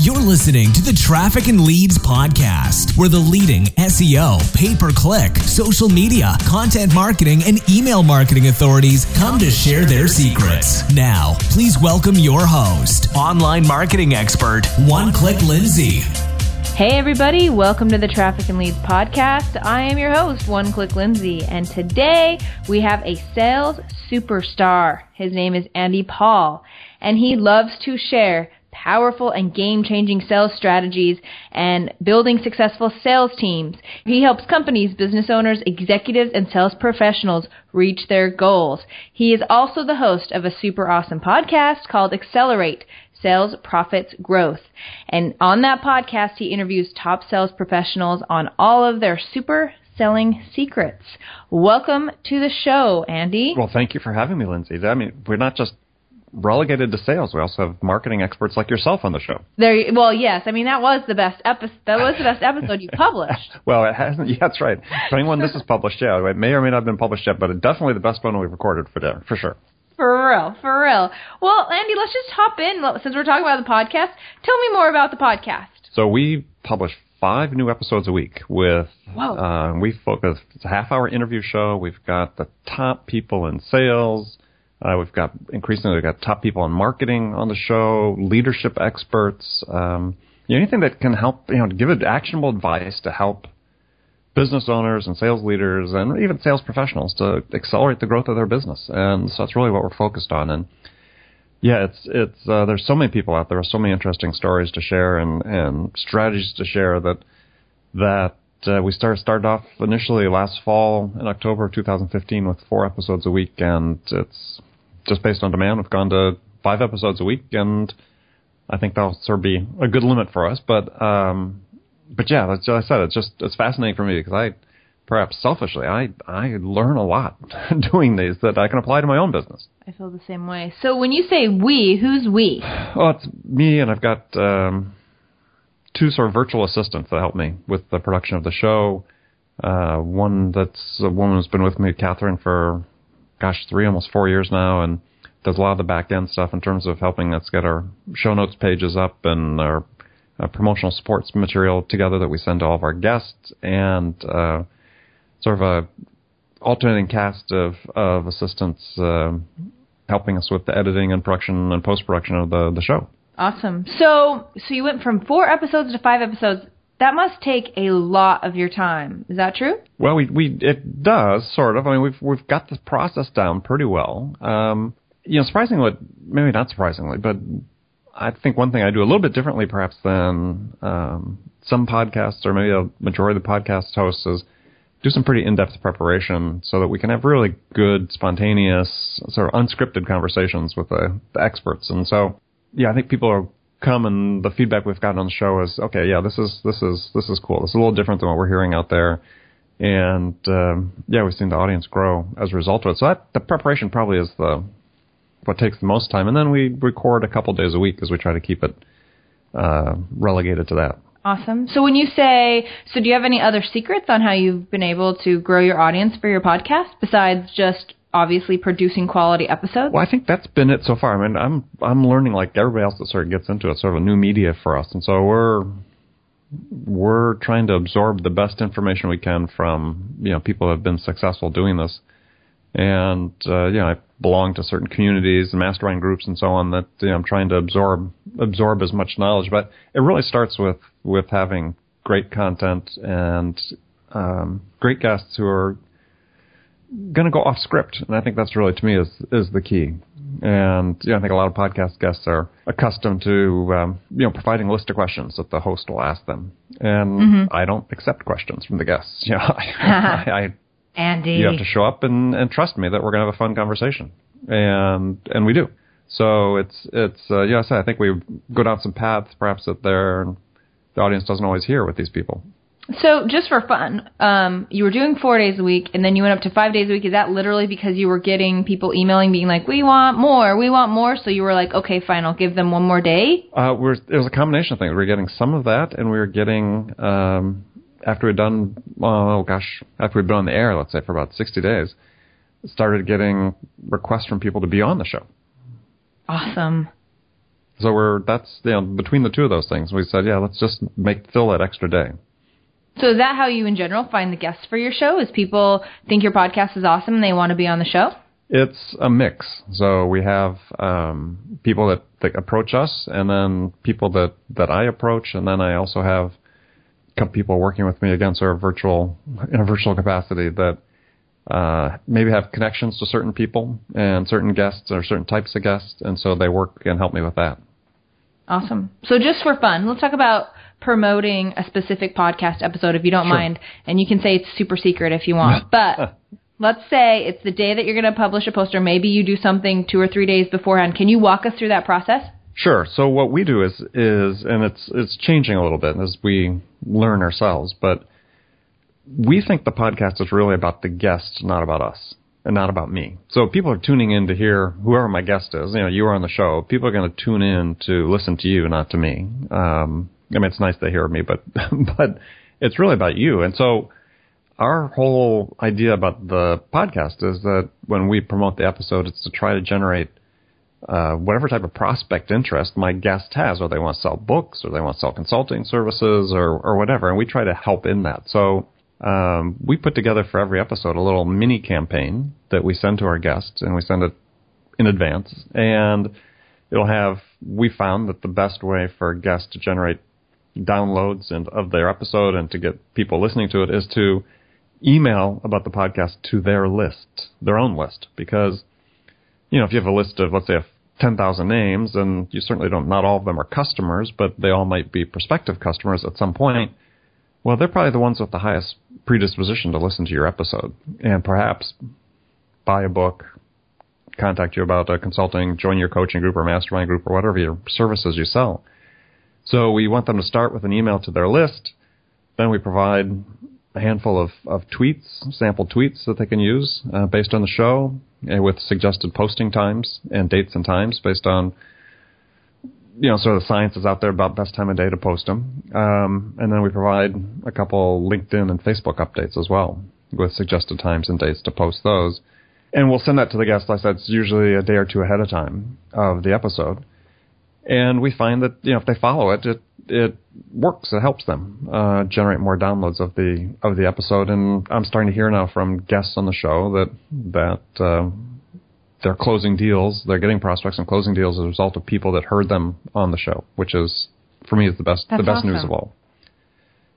You're listening to the Traffic and Leads podcast, where the leading SEO, pay per click, social media, content marketing, and email marketing authorities come to share their secrets. Now, please welcome your host, online marketing expert, One Click Lindsay. Hey, everybody, welcome to the Traffic and Leads podcast. I am your host, One Click Lindsay, and today we have a sales superstar. His name is Andy Paul, and he loves to share powerful and game changing sales strategies and building successful sales teams. He helps companies, business owners, executives, and sales professionals reach their goals. He is also the host of a super awesome podcast called Accelerate Sales Profits Growth. And on that podcast, he interviews top sales professionals on all of their super selling secrets. Welcome to the show, Andy. Well, thank you for having me, Lindsay. I mean, we're not just relegated to sales. We also have marketing experts like yourself on the show. There, well, yes. I mean, that was the best episode. That was the best episode you published. well, it hasn't. Yeah, that's right. When this is published, yeah, it may or may not have been published yet, but it's definitely the best one we've recorded for there, for sure. For real, for real. Well, Andy, let's just hop in since we're talking about the podcast. Tell me more about the podcast. So we publish five new episodes a week with uh, we focus it's a half hour interview show we've got the top people in sales uh, we've got increasingly we've got top people in marketing on the show, leadership experts, um, anything that can help, you know, give actionable advice to help business owners and sales leaders and even sales professionals to accelerate the growth of their business. And so that's really what we're focused on. And yeah, it's it's uh, there's so many people out there, so many interesting stories to share and and strategies to share that that uh, we started started off initially last fall in October of 2015 with four episodes a week, and it's just based on demand, we've gone to five episodes a week, and I think that'll sort of be a good limit for us. But um, but yeah, as I said, it's just it's fascinating for me because I perhaps selfishly I I learn a lot doing these that I can apply to my own business. I feel the same way. So when you say we, who's we? Well, it's me, and I've got um, two sort of virtual assistants that help me with the production of the show. Uh, one that's a woman who's been with me, Catherine, for gosh, three, almost four years now, and does a lot of the back end stuff in terms of helping us get our show notes pages up and our uh, promotional sports material together that we send to all of our guests, and uh, sort of a alternating cast of of assistants uh, helping us with the editing and production and post production of the the show. Awesome. So so you went from four episodes to five episodes that must take a lot of your time. Is that true? Well, we we it does sort of. I mean, we've we've got the process down pretty well. Um, you know, surprisingly, maybe not surprisingly, but I think one thing I do a little bit differently, perhaps than um, some podcasts or maybe a majority of the podcast hosts is do some pretty in-depth preparation so that we can have really good, spontaneous, sort of unscripted conversations with the, the experts. And so, yeah, I think people are come and the feedback we've gotten on the show is okay yeah this is this is this is cool. Is a little different than what we're hearing out there. And um, yeah we've seen the audience grow as a result of it. So that the preparation probably is the what takes the most time. And then we record a couple days a week as we try to keep it uh, relegated to that. Awesome. So when you say so do you have any other secrets on how you've been able to grow your audience for your podcast besides just obviously producing quality episodes? Well, I think that's been it so far. I mean, I'm I'm learning like everybody else that sort of gets into it, sort of a new media for us, and so we're we're trying to absorb the best information we can from you know people who have been successful doing this, and uh, you know I belong to certain communities and mastermind groups and so on that you know, I'm trying to absorb absorb as much knowledge. But it really starts with with having great content and um, great guests who are going to go off script, and I think that's really to me is is the key. And you know, I think a lot of podcast guests are accustomed to um, you know providing a list of questions that the host will ask them, and mm-hmm. I don't accept questions from the guests. You know, I, I, Andy, you have to show up and, and trust me that we're going to have a fun conversation, and and we do. So it's it's uh, yeah, I say I think we go down some paths perhaps that there the audience doesn't always hear with these people. So, just for fun, um, you were doing four days a week, and then you went up to five days a week. Is that literally because you were getting people emailing, being like, "We want more, we want more"? So you were like, "Okay, fine, I'll give them one more day." Uh, we're, it was a combination of things. We were getting some of that, and we were getting um, after we'd done, oh gosh, after we'd been on the air, let's say for about sixty days, started getting requests from people to be on the show. Awesome. So we're that's you know between the two of those things, we said, yeah, let's just make fill that extra day. So is that how you in general find the guests for your show? Is people think your podcast is awesome and they want to be on the show? It's a mix. So we have um, people that, that approach us, and then people that, that I approach, and then I also have people working with me again, sort of virtual in a virtual capacity that uh, maybe have connections to certain people and certain guests or certain types of guests, and so they work and help me with that. Awesome. So just for fun, let's talk about promoting a specific podcast episode if you don't sure. mind, and you can say it's super secret if you want, but. Let's say it's the day that you're going to publish a poster. Maybe you do something two or three days beforehand. Can you walk us through that process? Sure. So what we do is is and it's it's changing a little bit as we learn ourselves, but we think the podcast is really about the guests, not about us, and not about me. So people are tuning in to hear whoever my guest is. You know, you are on the show. People are going to tune in to listen to you, not to me. Um, I mean, it's nice to hear me, but but it's really about you. And so our whole idea about the podcast is that when we promote the episode, it's to try to generate uh, whatever type of prospect interest my guest has, or they want to sell books, or they want to sell consulting services, or or whatever, and we try to help in that. So um, we put together for every episode a little mini campaign that we send to our guests, and we send it in advance, and it'll have. We found that the best way for guests to generate downloads and of their episode and to get people listening to it is to email about the podcast to their list, their own list, because you know if you have a list of let's say 10,000 names, and you certainly don't, not all of them are customers, but they all might be prospective customers at some point. Well, they're probably the ones with the highest predisposition to listen to your episode and perhaps buy a book, contact you about consulting, join your coaching group or mastermind group or whatever your services you sell. So we want them to start with an email to their list. Then we provide a handful of, of tweets, sample tweets that they can use uh, based on the show, and with suggested posting times and dates and times based on you know sort of the science is out there about best time of day to post them. Um, and then we provide a couple LinkedIn and Facebook updates as well with suggested times and dates to post those. And we'll send that to the guest. Said, it's usually a day or two ahead of time of the episode. And we find that you know if they follow it, it it works. It helps them uh, generate more downloads of the of the episode. And I'm starting to hear now from guests on the show that that uh, they're closing deals. They're getting prospects and closing deals as a result of people that heard them on the show, which is for me is the best That's the best awesome. news of all.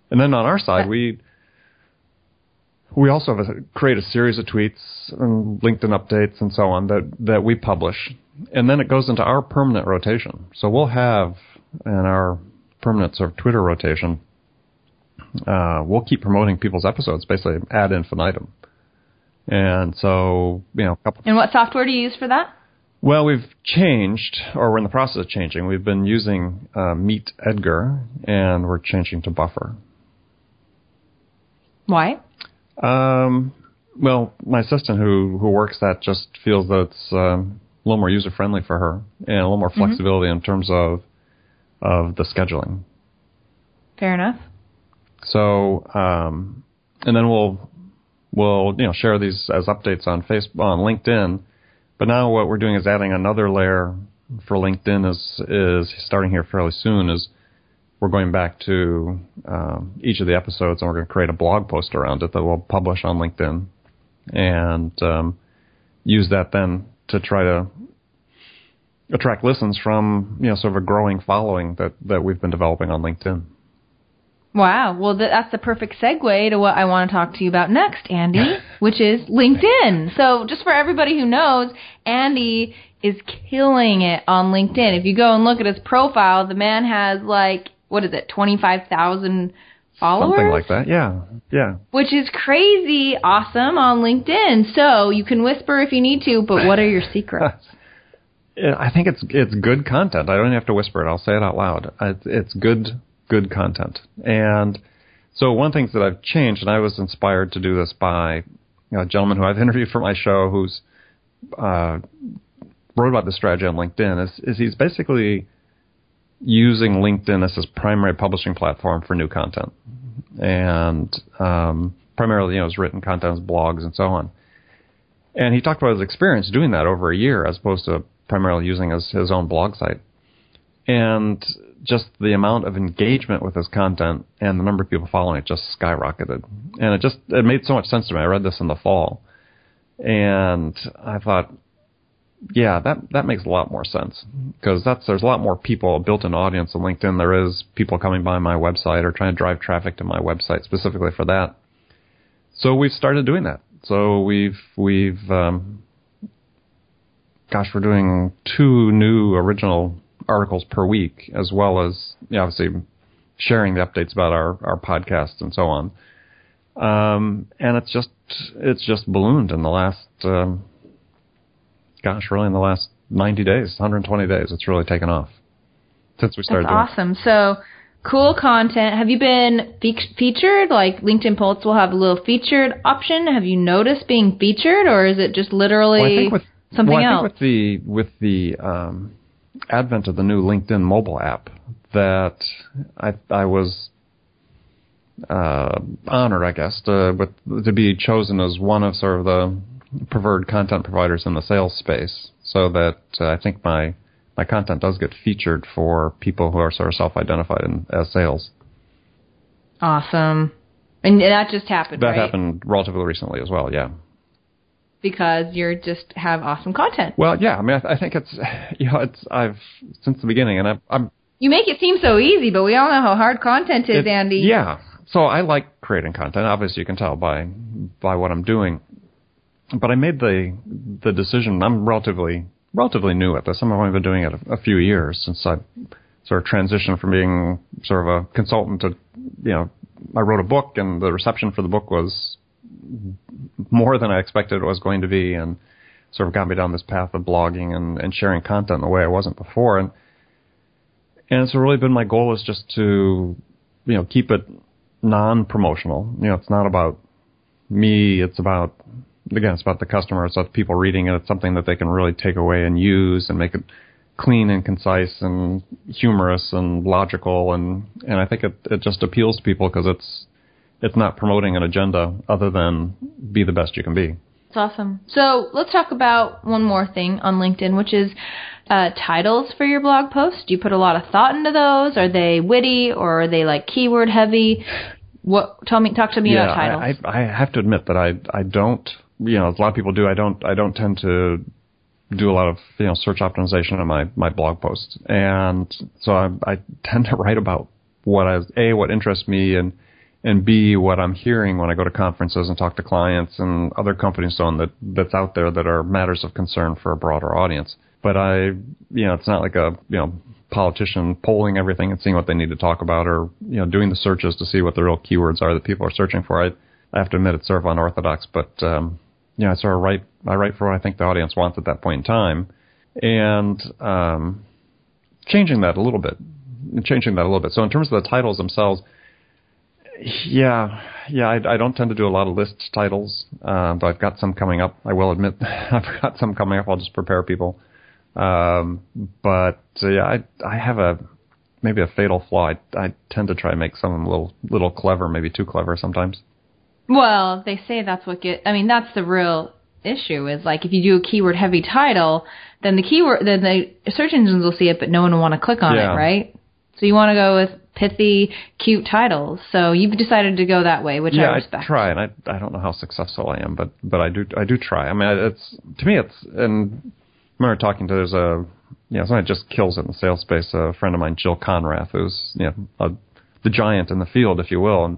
And then on our side, we we also have a, create a series of tweets and LinkedIn updates and so on that that we publish, and then it goes into our permanent rotation. So we'll have in our permanent sort of Twitter rotation, uh, we'll keep promoting people's episodes basically ad infinitum. And so, you know, couple. And what software do you use for that? Well, we've changed, or we're in the process of changing. We've been using uh, Meet Edgar, and we're changing to Buffer. Why? Um, well, my assistant who who works that just feels that it's um, a little more user friendly for her and a little more Mm-hmm. flexibility in terms of of the scheduling. Fair enough. So, um, and then we'll we'll you know share these as updates on Facebook on LinkedIn. But now what we're doing is adding another layer for LinkedIn is is starting here fairly soon. Is we're going back to um, each of the episodes and we're going to create a blog post around it that we'll publish on LinkedIn and um, use that then to try to attract listens from you know sort of a growing following that that we've been developing on LinkedIn. Wow. Well, that's the perfect segue to what I want to talk to you about next, Andy, which is LinkedIn. So, just for everybody who knows, Andy is killing it on LinkedIn. If you go and look at his profile, the man has like, what is it, 25,000 followers? Something like that. Yeah. Yeah. Which is crazy awesome on LinkedIn. So, you can whisper if you need to, but what are your secrets? I think it's it's good content. I don't have to whisper it. I'll say it out loud. It's, it's good good content. And so one of the things that I've changed, and I was inspired to do this by a gentleman who I've interviewed for my show, who's uh, wrote about this strategy on LinkedIn. Is, is he's basically using LinkedIn as his primary publishing platform for new content, and um, primarily, you know, his written content, his blogs, and so on. And he talked about his experience doing that over a year, as opposed to primarily using his, his own blog site. and just the amount of engagement with his content and the number of people following it just skyrocketed. And it just it made so much sense to me. I read this in the fall, and I thought, yeah, that that makes a lot more sense because that's there's a lot more people, a built-in audience on LinkedIn. There is people coming by my website or trying to drive traffic to my website specifically for that. So we've started doing that. So we've we've um, gosh, we're doing two new original articles per week, as well as you know, obviously sharing the updates about our our podcasts and so on. Um, and it's just it's just ballooned in the last um, gosh, really in the last 90 days, 120 days. It's really taken off since we started. That's awesome. So cool content. Have you been fe- featured? Like LinkedIn Pulse will have a little featured option. Have you noticed being featured, or is it just literally well, with, something well, I else? Think with the with the um, advent of the new LinkedIn mobile app, that I I was uh, honored, I guess, to with, to be chosen as one of sort of the preferred content providers in the sales space. So that uh, I think my my content does get featured for people who are sort of self-identified in, as sales. Awesome, and that just happened. That right? happened relatively recently as well. Yeah. Because you're just have awesome content. Well, yeah. I mean, I, I think it's you know it's I've since the beginning, and I'm, I'm you make it seem so easy, but we all know how hard content is, it, Andy. Yeah. So I like creating content. Obviously, you can tell by by what I'm doing. But I made the the decision. I'm relatively relatively new at this. I've only been doing it a, a few years since I sort of transitioned from being sort of a consultant to you know I wrote a book and the reception for the book was more than I expected it was going to be and sort of got me down this path of blogging and, and sharing content a way I wasn't before and and it's really been my goal is just to you know keep it non-promotional you know it's not about me it's about again it's about the customer it's about people reading it it's something that they can really take away and use and make it clean and concise and humorous and logical and and I think it it just appeals to people because it's it's not promoting an agenda other than be the best you can be. It's awesome. So let's talk about one more thing on LinkedIn, which is uh, titles for your blog posts. Do you put a lot of thought into those? Are they witty or are they like keyword heavy? What? Tell me. Talk to me yeah, about titles. I, I have to admit that I I don't. You know, a lot of people do. I don't. I don't tend to do a lot of you know search optimization on my my blog posts, and so I, I tend to write about what I a what interests me and and B, what I'm hearing when I go to conferences and talk to clients and other companies so on that that's out there that are matters of concern for a broader audience. But I, you know, it's not like a you know politician polling everything and seeing what they need to talk about, or you know, doing the searches to see what the real keywords are that people are searching for. I, I have to admit it's sort of unorthodox, but um, you know, I write I write for what I think the audience wants at that point in time, and um, changing that a little bit, changing that a little bit. So in terms of the titles themselves yeah, yeah, I, I, don't tend to do a lot of list titles, uh, but I've got some coming up. I will admit, I've got some coming up. I'll just prepare people. Um, but uh, yeah, I I have a maybe a fatal flaw. I, I tend to try and make some of them a little little clever, maybe too clever sometimes. Well, they say that's what get. I mean, that's the real issue. Is like if you do a keyword heavy title, then the keyword then the search engines will see it, but no one will want to click on yeah. it, right? So you want to go with pithy, cute titles. So you've decided to go that way, which yeah, I respect. I try, and I I don't know how successful I am, but but I do I do try. I mean, it's to me it's and I remember talking to there's a you know that just kills it in the sales space. A friend of mine, Jill Konrath, who's you know a, the giant in the field, if you will, and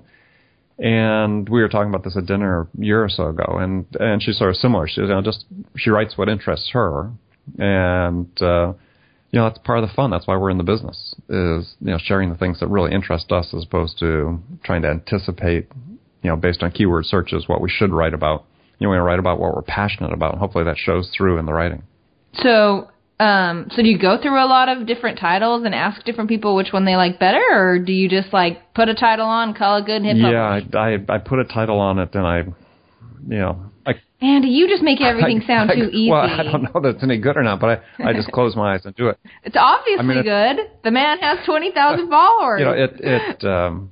and we were talking about this at dinner a year or so ago, and and she's sort of similar. She you know just she writes what interests her, and uh, you know, that's part of the fun. That's why we're in the business is, you know, sharing the things that really interest us as opposed to trying to anticipate, you know, based on keyword searches what we should write about. You know, we write about what we're passionate about. And hopefully that shows through in the writing. So, um, so do you go through a lot of different titles and ask different people which one they like better, or do you just like put a title on, call it good, and hit publish? Yeah, I, I I put a title on it, and I, you know, I Andy, you just make everything I, sound I, too easy. Well, I don't know that it's any good or not, but I, I just close my eyes and do it. It's obviously I mean, good. The man has twenty thousand followers. You know, it it um,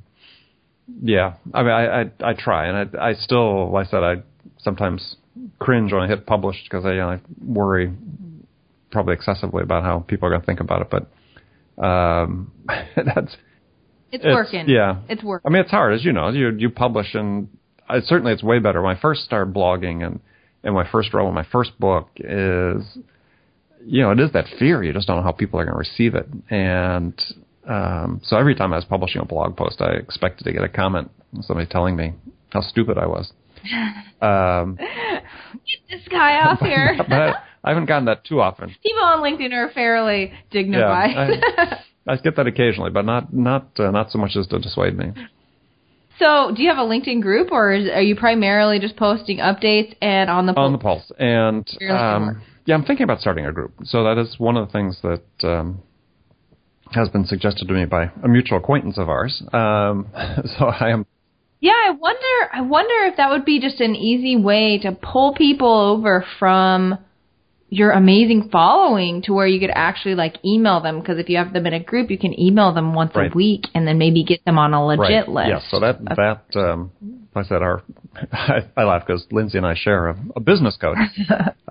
yeah. I mean, I I, I try, and I I still, like I said, I sometimes cringe when I hit publish because I, you know, I worry probably excessively about how people are going to think about it, but Um, that's it's, it's, working. Yeah, it's working. I mean, it's hard, as you know. You you publish, and uh, certainly it's way better. When I first started blogging, and and my first role my first book is, you know, it is that fear. You just don't know how people are going to receive it, and um, so every time I was publishing a blog post, I expected to get a comment, somebody telling me how stupid I was. Um, Get this guy off here. but I, I, haven't gotten that too often. People on LinkedIn are fairly dignified. Yeah, I, I get that occasionally, but not not uh, not so much as to dissuade me. So, do you have a LinkedIn group, or is, are you primarily just posting updates and on the pulse? on the pulse? And um, yeah, I'm thinking about starting a group. So that is one of the things that um, has been suggested to me by a mutual acquaintance of ours. Um, so I am. Yeah, I wonder. I wonder if that would be just an easy way to pull people over from your amazing following to where you could actually like email them. Because if you have them in a group you can email them once right. a week and then maybe get them on a legit right. list. yeah so that that um like i said our i, I laugh because lindsay and i share a, a business coach.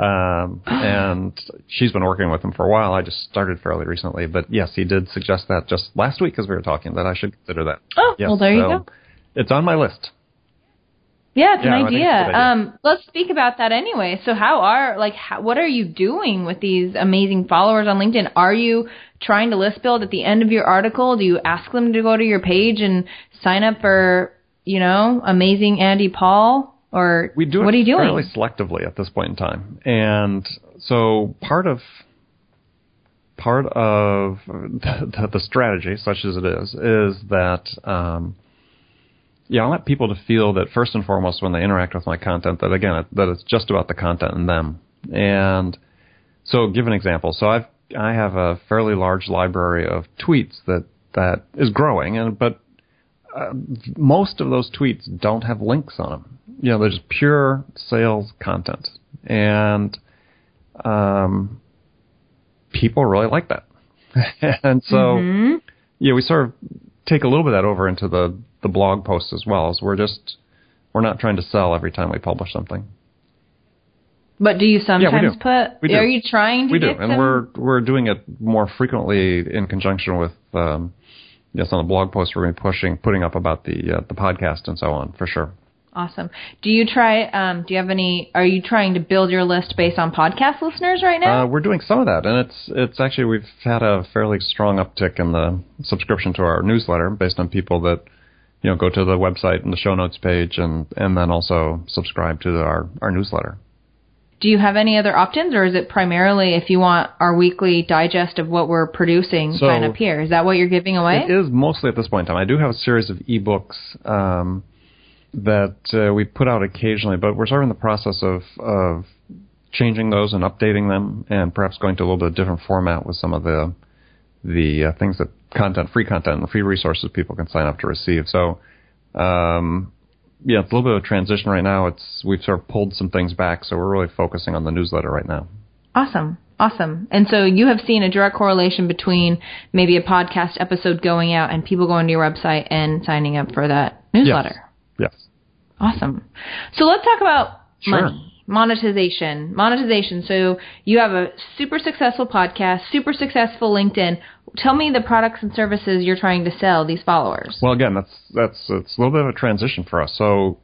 Um and she's been working with him for a while. I just started fairly recently. But yes he did suggest that just last week as we were talking that i should consider that. Oh yes, well there you so go. it's on my list yeah, it's yeah, an idea. idea. Um, let's speak about that anyway. So, how are like how, what are you doing with these amazing followers on LinkedIn? Are you trying to list build at the end of your article? Do you ask them to go to your page and sign up for you know amazing Andy Paul? Or we do what are you doing? fairly selectively at this point in time, and so part of part of the, the strategy, such as it is, is that. Um, yeah, I want people to feel that first and foremost when they interact with my content, that again, that it's just about the content and them. And so, give an example. So I've I have a fairly large library of tweets that that is growing, and but uh, most of those tweets don't have links on them. You know, they're just pure sales content, and um, people really like that. and so, mm-hmm. yeah, we sort of take a little bit of that over into the the blog posts as well. So we're just we're not trying to sell every time we publish something. But do you sometimes yeah, do. put? Are you trying to we get do, and we're we're doing it more frequently in conjunction with. Um, yes, on the blog post we're going to be pushing, putting up about the uh, the podcast and so on for sure. Awesome. Do you try? Um, do you have any? Are you trying to build your list based on podcast listeners right now? Uh, we're doing some of that, and it's it's actually we've had a fairly strong uptick in the subscription to our newsletter based on people that you know, go to the website and the show notes page and, and then also subscribe to our, our newsletter. Do you have any other opt-ins or is it primarily if you want our weekly digest of what we're producing, so sign up here? Is that what you're giving away? It is mostly at this point in time. I do have a series of ebooks um, that uh, we put out occasionally, but we're sort of in the process of, of changing those and updating them and perhaps going to a little bit different format with some of the the uh, things that content, free content, and free resources people can sign up to receive. So, um, yeah, it's a little bit of a transition right now. It's we've sort of pulled some things back, so we're really focusing on the newsletter right now. Awesome. Awesome. And so you have seen a direct correlation between maybe a podcast episode going out and people going to your website and signing up for that newsletter. Yes. Yes. Awesome. So let's talk about sure. money monetization. Monetization. So you have a super successful podcast, super successful LinkedIn. Tell me the products and services you're trying to sell these followers. Well, again, that's that's it's a little bit of a transition for us. So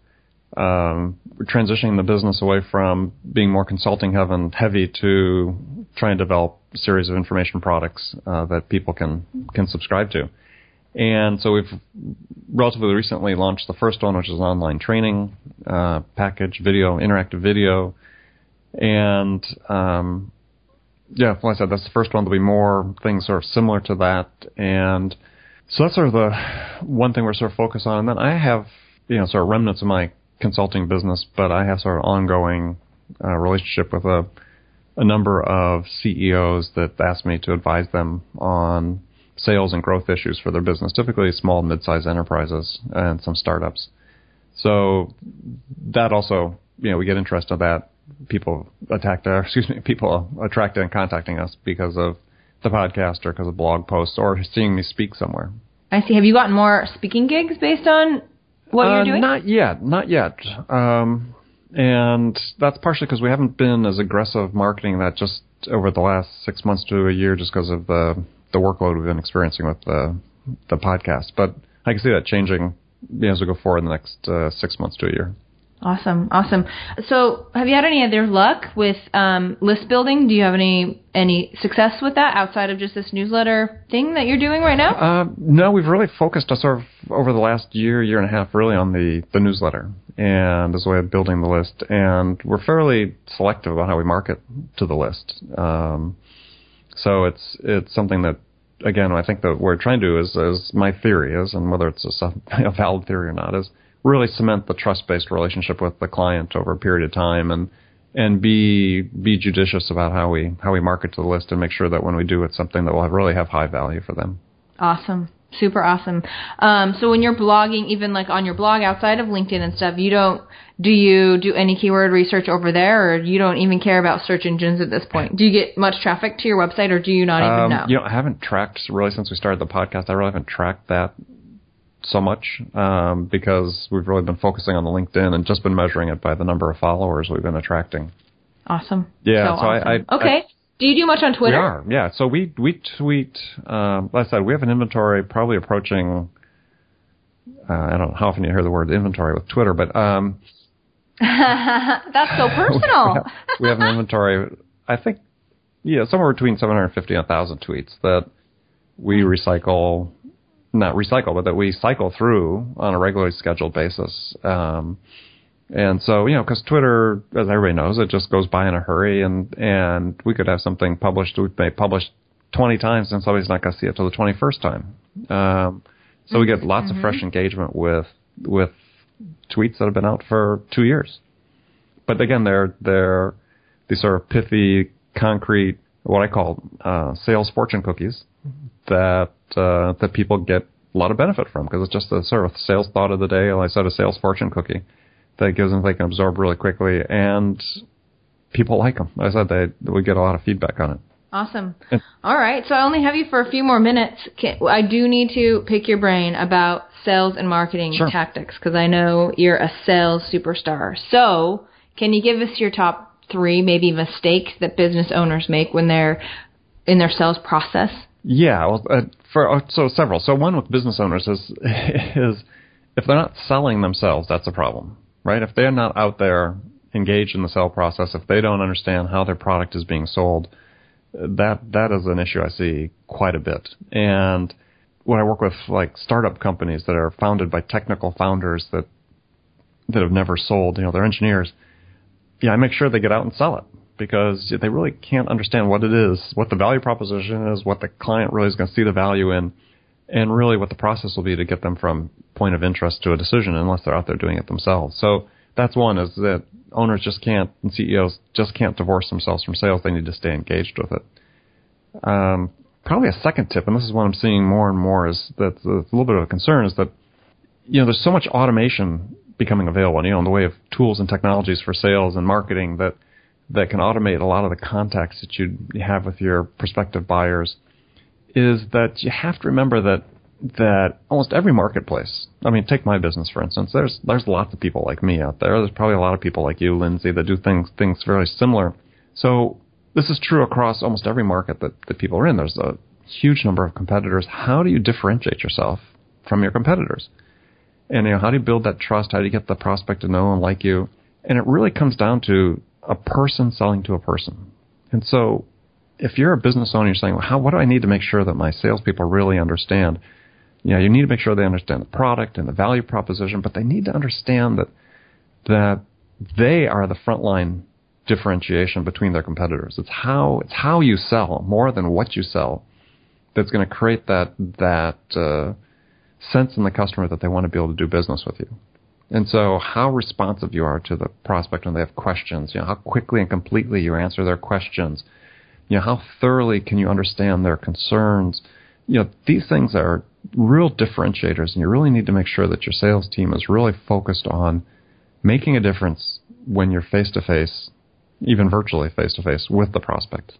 um, we're transitioning the business away from being more consulting heaven heavy to trying to develop a series of information products uh, that people can can subscribe to. And so we've relatively recently launched the first one, which is an online training uh, package, video, interactive video. And um, yeah, like I said, that's the first one. There'll be more things sort of similar to that. And so that's sort of the one thing we're sort of focused on. And then I have, you know, sort of remnants of my consulting business, but I have sort of ongoing uh, relationship with a, a number of CEOs that ask me to advise them on sales and growth issues for their business, typically small and mid-sized enterprises and some startups. So that also, you know, we get interest in that. People attack, uh, excuse me, people attracted and contacting us because of the podcast or because of blog posts or seeing me speak somewhere. I see. Have you gotten more speaking gigs based on what uh, you're doing? Not yet, not yet. Um, and that's partially because we haven't been as aggressive marketing that just over the last six months to a year, just because of the the workload we've been experiencing with the the podcast. But I can see that changing as we go forward in the next uh, six months to a year. Awesome, awesome. So, have you had any other luck with um, list building? Do you have any any success with that outside of just this newsletter thing that you're doing right now? Uh, no, we've really focused us sort of over the last year, year and a half, really on the the newsletter and as a way of building the list. And we're fairly selective about how we market to the list. Um, so it's it's something that again, I think that we're trying to do is, is my theory is, and whether it's a, a valid theory or not, is really cement the trust-based relationship with the client over a period of time and and be be judicious about how we how we market to the list and make sure that when we do it's something that will have, really have high value for them. Awesome. Super awesome. Um, so when you're blogging, even like on your blog outside of LinkedIn and stuff, you don't do you do any keyword research over there, or you don't even care about search engines at this point? Do you get much traffic to your website, or do you not even um, know? You know, I haven't tracked really since we started the podcast. I really haven't tracked that so much um, because we've really been focusing on the LinkedIn and just been measuring it by the number of followers we've been attracting. Awesome. Yeah. So, so awesome. I, I, okay. Do you do much on Twitter? We are. Yeah. So we we tweet. Um, like I said, we have an inventory probably approaching. Uh, I don't know how often you hear the word inventory with Twitter, but um, that's so personal. we, have, we have an inventory. I think, yeah, somewhere between 750 and 1,000 tweets that we recycle not recycle, but that we cycle through on a regularly scheduled basis. Um, and so, you know, because Twitter, as everybody knows, it just goes by in a hurry, and and we could have something published, we may publish 20 times, and somebody's not going to see it till the 21st time. Um, so we get lots mm-hmm. of fresh engagement with with tweets that have been out for two years. But again, they're they're these sort of pithy, concrete, what I call uh, sales fortune cookies that uh, that people get a lot of benefit from because it's just a sort of sales thought of the day. Like I said, a sales fortune cookie that gives them they can absorb really quickly, and people like them. I said they we get a lot of feedback on it. Awesome. All right, so I only have you for a few more minutes. Can, I do need to pick your brain about sales and marketing sure. tactics because I know you're a sales superstar. So, can you give us your top three, maybe mistakes that business owners make when they're in their sales process? Yeah, well, uh, for uh, so several. So one with business owners is is if they're not selling themselves, that's a problem, right? If they're not out there engaged in the sale process, if they don't understand how their product is being sold, that that is an issue I see quite a bit. And when I work with like startup companies that are founded by technical founders that that have never sold, you know, they're engineers. Yeah, I make sure they get out and sell it because they really can't understand what it is, what the value proposition is, what the client really is going to see the value in, and really what the process will be to get them from point of interest to a decision unless they're out there doing it themselves. So that's one is that owners just can't and CEOs just can't divorce themselves from sales. They need to stay engaged with it. Um, probably a second tip, and this is what I'm seeing more and more, is that a little bit of a concern is that you know there's so much automation becoming available, you know, in the way of tools and technologies for sales and marketing that that can automate a lot of the contacts that you have with your prospective buyers. Is that you have to remember that that almost every marketplace. I mean, take my business for instance. There's there's lots of people like me out there. There's probably a lot of people like you, Lindsay, that do things things very similar. So this is true across almost every market that, that people are in. There's a huge number of competitors. How do you differentiate yourself from your competitors? And you know, how do you build that trust? How do you get the prospect to know and like you? And it really comes down to a person selling to a person. And so if you're a business owner, you're saying, well, how, what do I need to make sure that my salespeople really understand? You know, you need to make sure they understand the product and the value proposition, but they need to understand that that they are the frontline differentiation between their competitors. It's how it's how you sell more than what you sell that's going to create that that uh, sense in the customer that they want to be able to do business with you. And so, how responsive you are to the prospect when they have questions, you know, how quickly and completely you answer their questions, you know, how thoroughly can you understand their concerns. You know, these things are real differentiators, and you really need to make sure that your sales team is really focused on making a difference when you're face to face even virtually face to face with the prospect.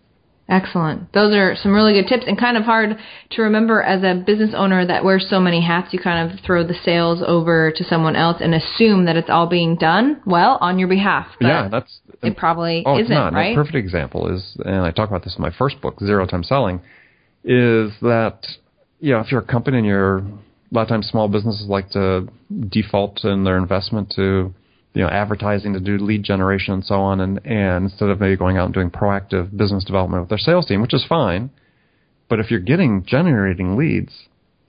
Excellent. Those are some really good tips and kind of hard to remember as a business owner that wears so many hats. You kind of throw the sales over to someone else and assume that it's all being done well on your behalf. Yeah, that's it. Probably oh, isn't it's not. right. A perfect example is, and I talk about this in my first book, Zero Time Selling, is that you know if you're a company and you're a lot of times small businesses like to default in their investment to you know advertising to do lead generation and so on and and instead of maybe going out and doing proactive business development with their sales team which is fine but if you're getting generating leads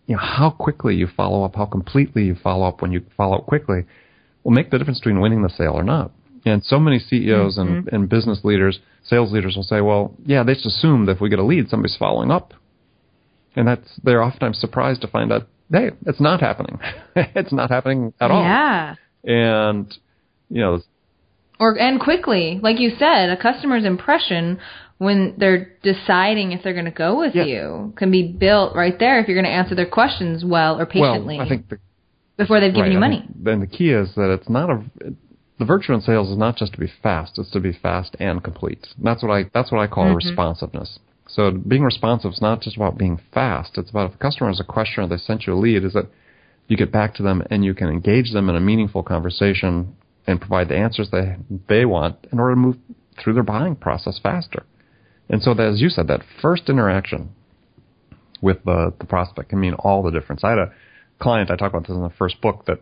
you know how quickly you follow up how completely you follow up when you follow up quickly will make the difference between winning the sale or not and so many CEOs mm-hmm. and, and business leaders, sales leaders will say, well, yeah, they just assume that if we get a lead, somebody's following up. And that's, they're oftentimes surprised to find out, hey, it's not happening. it's not happening at all. Yeah. And, you know, or, and quickly, like you said, a customer's impression when they're deciding if they're going to go with yeah. you can be built right there if you're going to answer their questions well or patiently. Well, I think the, before they've given right, you money. Then the key is that it's not a the virtue in sales is not just to be fast; it's to be fast and complete. That's what I that's what I call mm-hmm. responsiveness. So being responsive is not just about being fast. It's about if a customer has a question or they sent you a lead, is that you get back to them and you can engage them in a meaningful conversation and provide the answers they they want in order to move through their buying process faster. And so, that, as you said, that first interaction with the, the prospect can mean all the difference. I had a client I talked about this in the first book that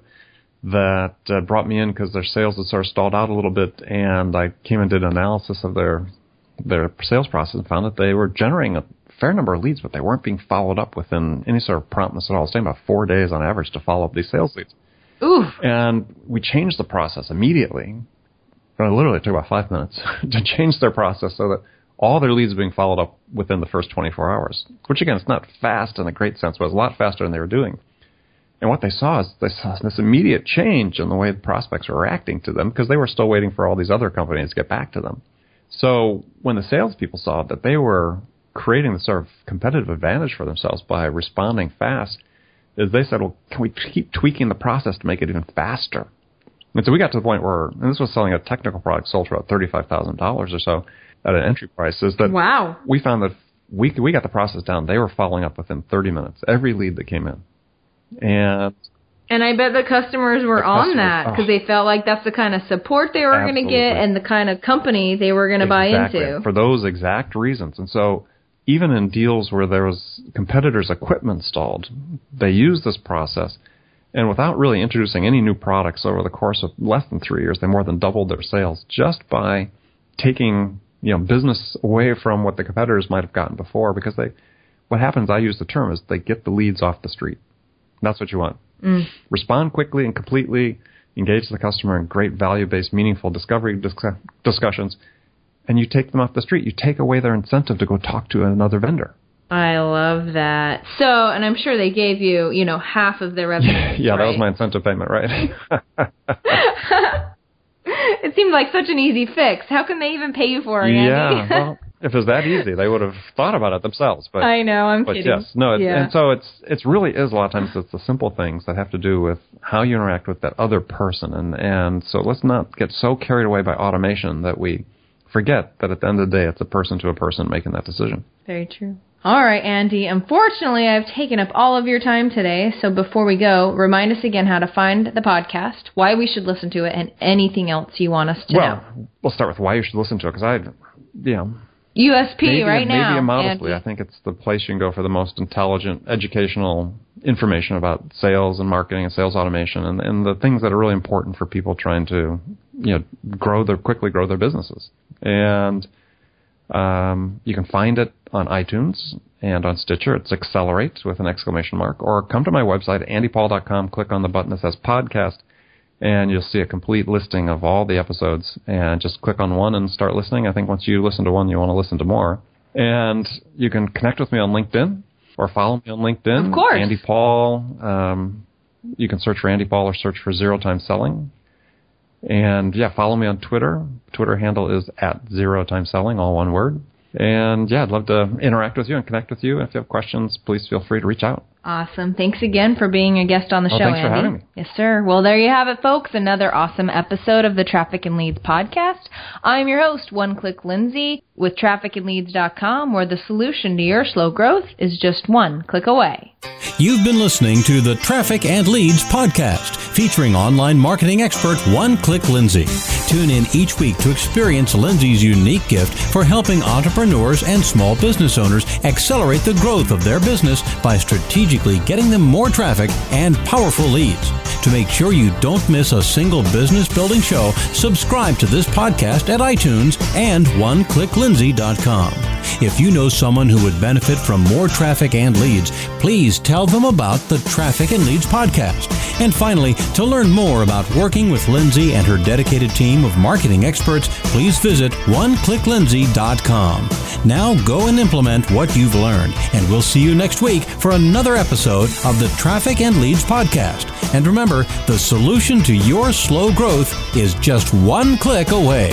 that uh, brought me in because their sales had sort of stalled out a little bit, and I came and did an analysis of their their sales process and found that they were generating a fair number of leads, but they weren't being followed up within any sort of promptness at all. It's taking about four days on average to follow up these sales leads. Ooh. And we changed the process immediately. It literally took about five minutes to change their process so that all their leads are being followed up within the first 24 hours. Which again, it's not fast in a great sense, but it's a lot faster than they were doing. And what they saw is they saw this immediate change in the way the prospects were reacting to them because they were still waiting for all these other companies to get back to them. So when the salespeople saw that they were creating the sort of competitive advantage for themselves by responding fast, is they said, well, can we keep tweaking the process to make it even faster? And so we got to the point where, and this was selling a technical product sold for about $35,000 or so at an entry price, is that wow. we found that we, we got the process down. They were following up within 30 minutes, every lead that came in. And and I bet the customers were the on that because oh. they felt like that's the kind of support they were going to get and the kind of company they were going to exactly. buy into. For those exact reasons. And so even in deals where there was competitors' equipment stalled, they used this process. And without really introducing any new products over the course of less than three years, they more than doubled their sales just by taking you know business away from what the competitors might have gotten before. Because they, what happens, I use the term, is they get the leads off the street. That's what you want. Mm. Respond quickly and completely, engage the customer in great value based, meaningful discovery dis- discussions, and you take them off the street. You take away their incentive to go talk to another vendor. I love that. So, and I'm sure they gave you, you know, half of their revenue. yeah, right? that was my incentive payment, right? it seemed like such an easy fix. How can they even pay you for it? Yeah, well, if it was that easy, they would have thought about it themselves. But I know, I'm but kidding. yes, no, it, yeah. and so it's it's really is a lot of times it's the simple things that have to do with how you interact with that other person, and and so let's not get so carried away by automation that we forget that at the end of the day, it's a person to a person making that decision. Very true. All right, Andy. Unfortunately, I've taken up all of your time today. So before we go, remind us again how to find the podcast, why we should listen to it, and anything else you want us to well, know. Well, we'll start with why you should listen to it because I, you know, USP maybe, right maybe now. Maybe modestly, I think it's the place you can go for the most intelligent educational information about sales and marketing and sales automation and, and the things that are really important for people trying to you know grow their quickly grow their businesses. And um, you can find it on iTunes and on Stitcher. It's Accelerate with an exclamation mark. Or come to my website, andypaul.com, click on the button that says podcast, and you'll see a complete listing of all the episodes. And just click on one and start listening. I think once you listen to one, you want to listen to more. And you can connect with me on LinkedIn or follow me on LinkedIn. Of course. Andy Paul. Um, you can search for Andy Paul or search for Zero Time Selling. And yeah, follow me on Twitter. Twitter handle is at Zero Time Selling, all one word. And yeah, I'd love to interact with you and connect with you. And if you have questions, please feel free to reach out. Awesome. Thanks again for being a guest on the oh, show, thanks Andy. for having me. Yes, sir. Well, there you have it, folks. Another awesome episode of the Traffic and Leads podcast. I'm your host, One Click Lindsay, with trafficandleads.com, where the solution to your slow growth is just one click away. You've been listening to the Traffic and Leads podcast, featuring online marketing expert One Click Lindsay. Tune in each week to experience Lindsay's unique gift for helping entrepreneurs and small business owners accelerate the growth of their business by strategically getting them more traffic and powerful leads. To make sure you don't miss a single business building show, subscribe to this podcast at iTunes and oneclicklindsay.com. If you know someone who would benefit from more traffic and leads, please tell them about the Traffic and Leads podcast. And finally, to learn more about working with Lindsay and her dedicated of marketing experts, please visit oneclicklindsay.com. Now go and implement what you've learned, and we'll see you next week for another episode of the Traffic and Leads podcast. And remember, the solution to your slow growth is just one click away.